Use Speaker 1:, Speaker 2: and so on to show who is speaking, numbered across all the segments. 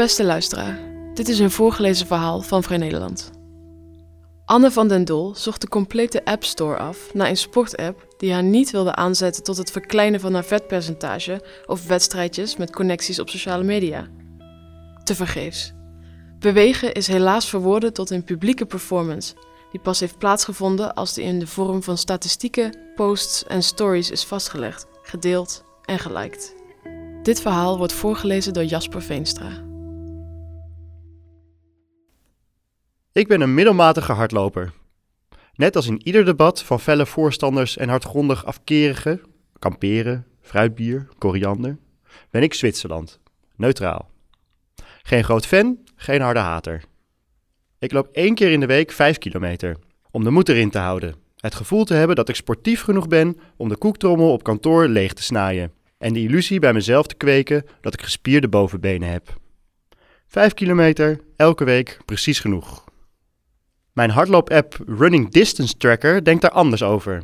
Speaker 1: Beste luisteraar, dit is een voorgelezen verhaal van Vrij Nederland. Anne van den Dol zocht de complete App Store af naar een sportapp die haar niet wilde aanzetten tot het verkleinen van haar vetpercentage of wedstrijdjes met connecties op sociale media. Tevergeefs. Bewegen is helaas verworden tot een publieke performance die pas heeft plaatsgevonden als die in de vorm van statistieken, posts en stories is vastgelegd, gedeeld en geliked. Dit verhaal wordt voorgelezen door Jasper Veenstra.
Speaker 2: Ik ben een middelmatige hardloper. Net als in ieder debat van felle voorstanders en hardgrondig afkerige, kamperen, fruitbier, koriander, ben ik Zwitserland. Neutraal. Geen groot fan, geen harde hater. Ik loop één keer in de week 5 kilometer, om de moed erin te houden. Het gevoel te hebben dat ik sportief genoeg ben om de koektrommel op kantoor leeg te snijden. En de illusie bij mezelf te kweken dat ik gespierde bovenbenen heb. 5 kilometer, elke week, precies genoeg. Mijn hardloop-app Running Distance Tracker denkt daar anders over.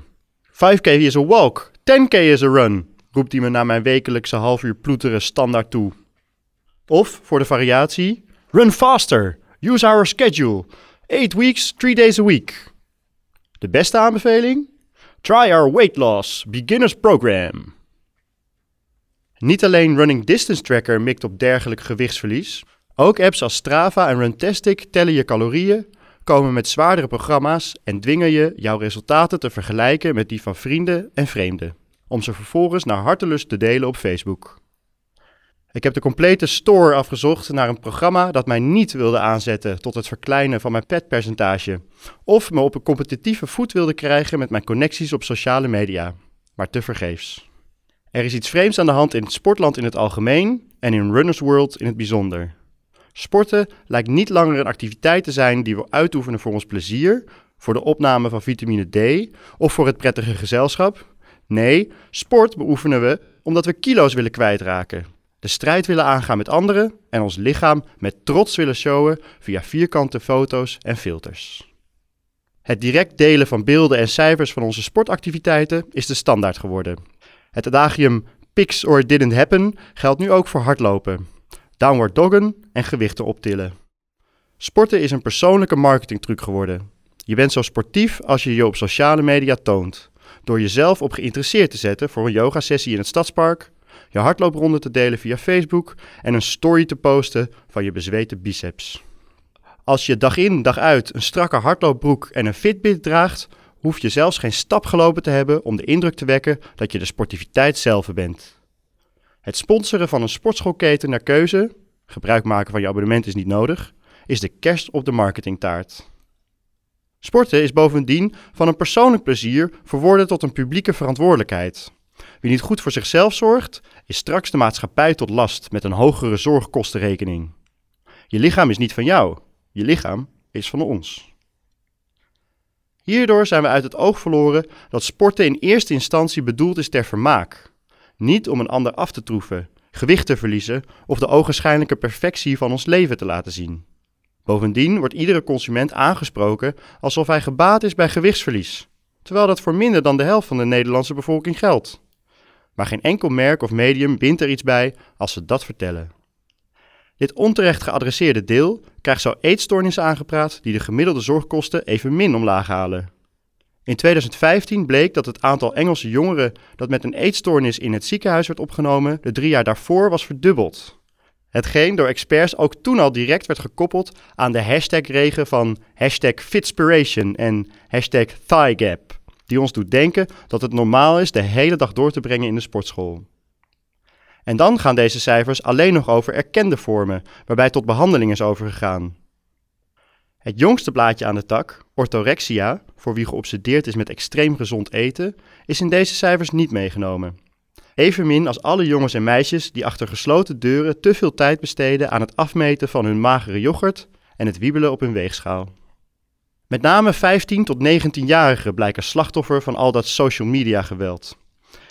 Speaker 2: 5k is a walk, 10k is a run, roept hij me na mijn wekelijkse half uur ploeteren standaard toe. Of, voor de variatie, run faster, use our schedule, 8 weeks, 3 days a week. De beste aanbeveling? Try our weight loss beginners program. Niet alleen Running Distance Tracker mikt op dergelijk gewichtsverlies, ook apps als Strava en Runtastic tellen je calorieën, komen met zwaardere programma's en dwingen je jouw resultaten te vergelijken met die van vrienden en vreemden, om ze vervolgens naar hartelust te delen op Facebook. Ik heb de complete store afgezocht naar een programma dat mij niet wilde aanzetten tot het verkleinen van mijn petpercentage, of me op een competitieve voet wilde krijgen met mijn connecties op sociale media, maar tevergeefs. Er is iets vreemds aan de hand in het sportland in het algemeen en in Runners World in het bijzonder. Sporten lijkt niet langer een activiteit te zijn die we uitoefenen voor ons plezier, voor de opname van vitamine D of voor het prettige gezelschap. Nee, sport beoefenen we omdat we kilo's willen kwijtraken, de strijd willen aangaan met anderen en ons lichaam met trots willen showen via vierkante foto's en filters. Het direct delen van beelden en cijfers van onze sportactiviteiten is de standaard geworden. Het adagium Pix or didn't happen geldt nu ook voor hardlopen downward doggen en gewichten optillen. Sporten is een persoonlijke marketingtruc geworden. Je bent zo sportief als je je op sociale media toont. Door jezelf op geïnteresseerd te zetten voor een yogasessie in het stadspark, je hardloopronde te delen via Facebook en een story te posten van je bezweten biceps. Als je dag in dag uit een strakke hardloopbroek en een Fitbit draagt, hoef je zelfs geen stap gelopen te hebben om de indruk te wekken dat je de sportiviteit zelf bent. Het sponsoren van een sportschoolketen naar keuze, gebruik maken van je abonnement is niet nodig, is de kerst op de marketingtaart. Sporten is bovendien van een persoonlijk plezier verworden tot een publieke verantwoordelijkheid. Wie niet goed voor zichzelf zorgt, is straks de maatschappij tot last met een hogere zorgkostenrekening. Je lichaam is niet van jou, je lichaam is van ons. Hierdoor zijn we uit het oog verloren dat sporten in eerste instantie bedoeld is ter vermaak. Niet om een ander af te troeven, gewicht te verliezen of de ogenschijnlijke perfectie van ons leven te laten zien. Bovendien wordt iedere consument aangesproken alsof hij gebaat is bij gewichtsverlies, terwijl dat voor minder dan de helft van de Nederlandse bevolking geldt. Maar geen enkel merk of medium bindt er iets bij als ze dat vertellen. Dit onterecht geadresseerde deel krijgt zo eetstoornissen aangepraat die de gemiddelde zorgkosten evenmin omlaag halen. In 2015 bleek dat het aantal Engelse jongeren dat met een eetstoornis in het ziekenhuis werd opgenomen de drie jaar daarvoor was verdubbeld. Hetgeen door experts ook toen al direct werd gekoppeld aan de hashtag-regen van hashtag Fitspiration en hashtag ThighGap, die ons doet denken dat het normaal is de hele dag door te brengen in de sportschool. En dan gaan deze cijfers alleen nog over erkende vormen, waarbij tot behandeling is overgegaan. Het jongste blaadje aan de tak, orthorexia, voor wie geobsedeerd is met extreem gezond eten, is in deze cijfers niet meegenomen. Evenmin als alle jongens en meisjes die achter gesloten deuren te veel tijd besteden aan het afmeten van hun magere yoghurt en het wiebelen op hun weegschaal. Met name 15 tot 19-jarigen blijken slachtoffer van al dat social media geweld.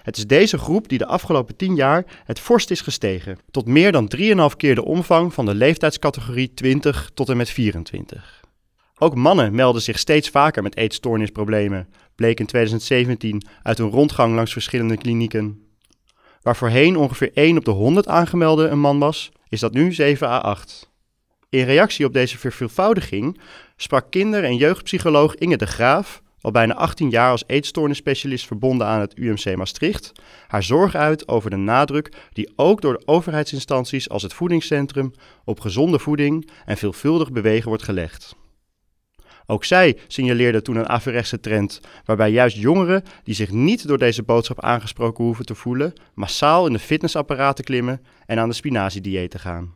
Speaker 2: Het is deze groep die de afgelopen 10 jaar het vorst is gestegen, tot meer dan 3,5 keer de omvang van de leeftijdscategorie 20 tot en met 24. Ook mannen melden zich steeds vaker met eetstoornisproblemen, bleek in 2017 uit een rondgang langs verschillende klinieken. Waar voorheen ongeveer 1 op de 100 aangemelde een man was, is dat nu 7 à 8. In reactie op deze verveelvoudiging sprak kinder- en jeugdpsycholoog Inge de Graaf, al bijna 18 jaar als eetstoornisspecialist verbonden aan het UMC Maastricht, haar zorg uit over de nadruk die ook door de overheidsinstanties als het voedingscentrum op gezonde voeding en veelvuldig bewegen wordt gelegd. Ook zij signaleerde toen een averechtse trend, waarbij juist jongeren die zich niet door deze boodschap aangesproken hoeven te voelen, massaal in de fitnessapparaten klimmen en aan de spinaziediëten gaan.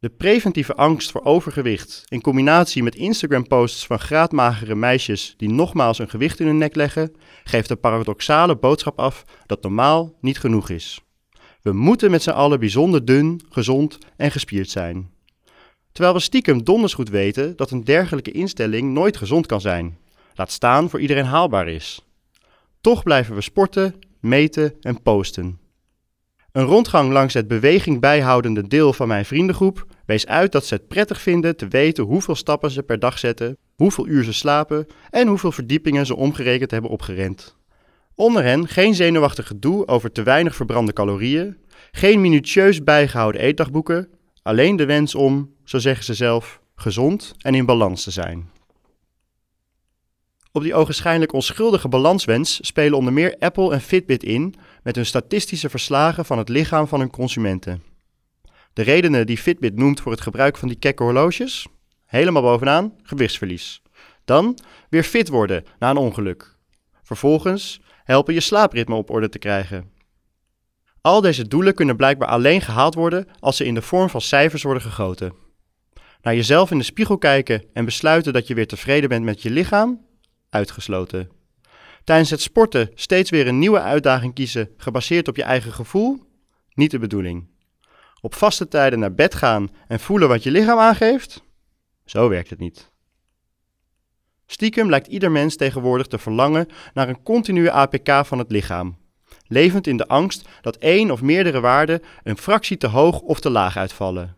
Speaker 2: De preventieve angst voor overgewicht in combinatie met Instagram-posts van graadmagere meisjes die nogmaals een gewicht in hun nek leggen, geeft de paradoxale boodschap af dat normaal niet genoeg is. We moeten met z'n allen bijzonder dun, gezond en gespierd zijn. Terwijl we stiekem donders goed weten dat een dergelijke instelling nooit gezond kan zijn. Laat staan voor iedereen haalbaar is. Toch blijven we sporten, meten en posten. Een rondgang langs het beweging bijhoudende deel van mijn vriendengroep wees uit dat ze het prettig vinden te weten hoeveel stappen ze per dag zetten, hoeveel uur ze slapen en hoeveel verdiepingen ze omgerekend hebben opgerend. Onder hen geen zenuwachtig gedoe over te weinig verbrande calorieën, geen minutieus bijgehouden eetdagboeken, alleen de wens om, zo zeggen ze zelf, gezond en in balans te zijn. Op die ogenschijnlijk onschuldige balanswens spelen onder meer Apple en Fitbit in met hun statistische verslagen van het lichaam van hun consumenten. De redenen die Fitbit noemt voor het gebruik van die kekke horloges? Helemaal bovenaan gewichtsverlies. Dan weer fit worden na een ongeluk. Vervolgens helpen je slaapritme op orde te krijgen. Al deze doelen kunnen blijkbaar alleen gehaald worden als ze in de vorm van cijfers worden gegoten. Naar jezelf in de spiegel kijken en besluiten dat je weer tevreden bent met je lichaam? Uitgesloten. Tijdens het sporten steeds weer een nieuwe uitdaging kiezen gebaseerd op je eigen gevoel? Niet de bedoeling. Op vaste tijden naar bed gaan en voelen wat je lichaam aangeeft? Zo werkt het niet. Stiekem lijkt ieder mens tegenwoordig te verlangen naar een continue APK van het lichaam, levend in de angst dat één of meerdere waarden een fractie te hoog of te laag uitvallen.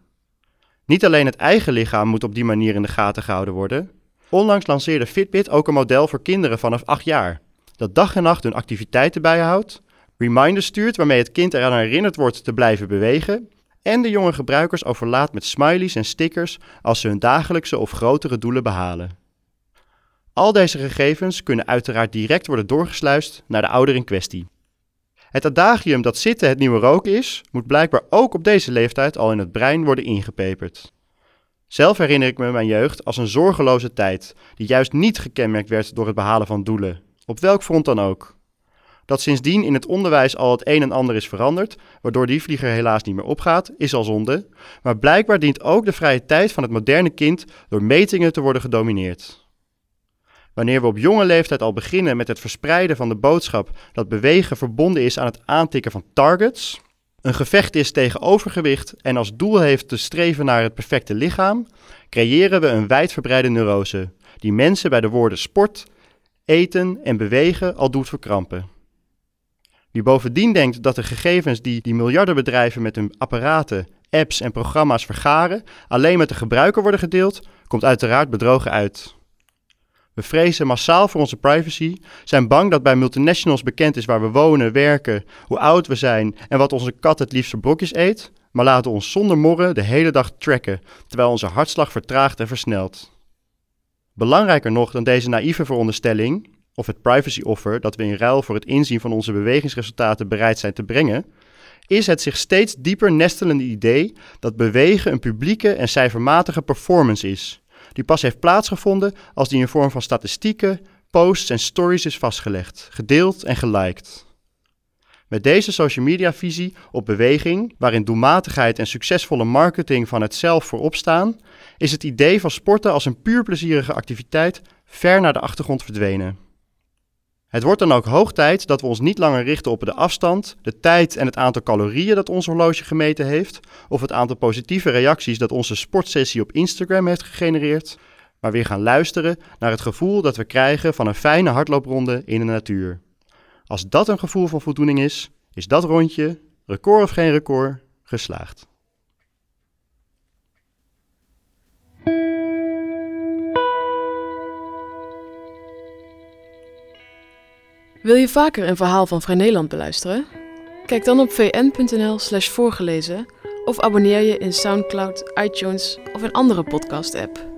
Speaker 2: Niet alleen het eigen lichaam moet op die manier in de gaten gehouden worden. Onlangs lanceerde Fitbit ook een model voor kinderen vanaf 8 jaar, dat dag en nacht hun activiteiten bijhoudt, reminders stuurt waarmee het kind eraan herinnerd wordt te blijven bewegen en de jonge gebruikers overlaat met smileys en stickers als ze hun dagelijkse of grotere doelen behalen. Al deze gegevens kunnen uiteraard direct worden doorgesluist naar de ouder in kwestie. Het adagium dat zitten het nieuwe roken is, moet blijkbaar ook op deze leeftijd al in het brein worden ingepeperd. Zelf herinner ik me mijn jeugd als een zorgeloze tijd, die juist niet gekenmerkt werd door het behalen van doelen, op welk front dan ook. Dat sindsdien in het onderwijs al het een en ander is veranderd, waardoor die vlieger helaas niet meer opgaat, is al zonde. Maar blijkbaar dient ook de vrije tijd van het moderne kind door metingen te worden gedomineerd. Wanneer we op jonge leeftijd al beginnen met het verspreiden van de boodschap dat bewegen verbonden is aan het aantikken van targets, een gevecht is tegen overgewicht en als doel heeft te streven naar het perfecte lichaam, creëren we een wijdverbreide neurose die mensen bij de woorden sport, eten en bewegen al doet verkrampen. Wie bovendien denkt dat de gegevens die die miljardenbedrijven met hun apparaten, apps en programma's vergaren alleen met de gebruiker worden gedeeld, komt uiteraard bedrogen uit. We vrezen massaal voor onze privacy, zijn bang dat bij multinationals bekend is waar we wonen, werken, hoe oud we zijn en wat onze kat het liefst brokjes eet, maar laten ons zonder morren de hele dag tracken, terwijl onze hartslag vertraagt en versnelt. Belangrijker nog dan deze naïeve veronderstelling, of het privacy offer dat we in ruil voor het inzien van onze bewegingsresultaten bereid zijn te brengen, is het zich steeds dieper nestelende idee dat bewegen een publieke en cijfermatige performance is, die pas heeft plaatsgevonden als die in vorm van statistieken, posts en stories is vastgelegd, gedeeld en geliked. Met deze social media visie op beweging, waarin doelmatigheid en succesvolle marketing van het zelf voorop staan, is het idee van sporten als een puur plezierige activiteit ver naar de achtergrond verdwenen. Het wordt dan ook hoog tijd dat we ons niet langer richten op de afstand, de tijd en het aantal calorieën dat ons horloge gemeten heeft, of het aantal positieve reacties dat onze sportsessie op Instagram heeft gegenereerd, maar weer gaan luisteren naar het gevoel dat we krijgen van een fijne hardloopronde in de natuur. Als dat een gevoel van voldoening is, is dat rondje, record of geen record, geslaagd.
Speaker 1: Wil je vaker een verhaal van Vrij Nederland beluisteren? Kijk dan op vn.nl/slash voorgelezen Of abonneer je in SoundCloud, iTunes of een andere podcast-app.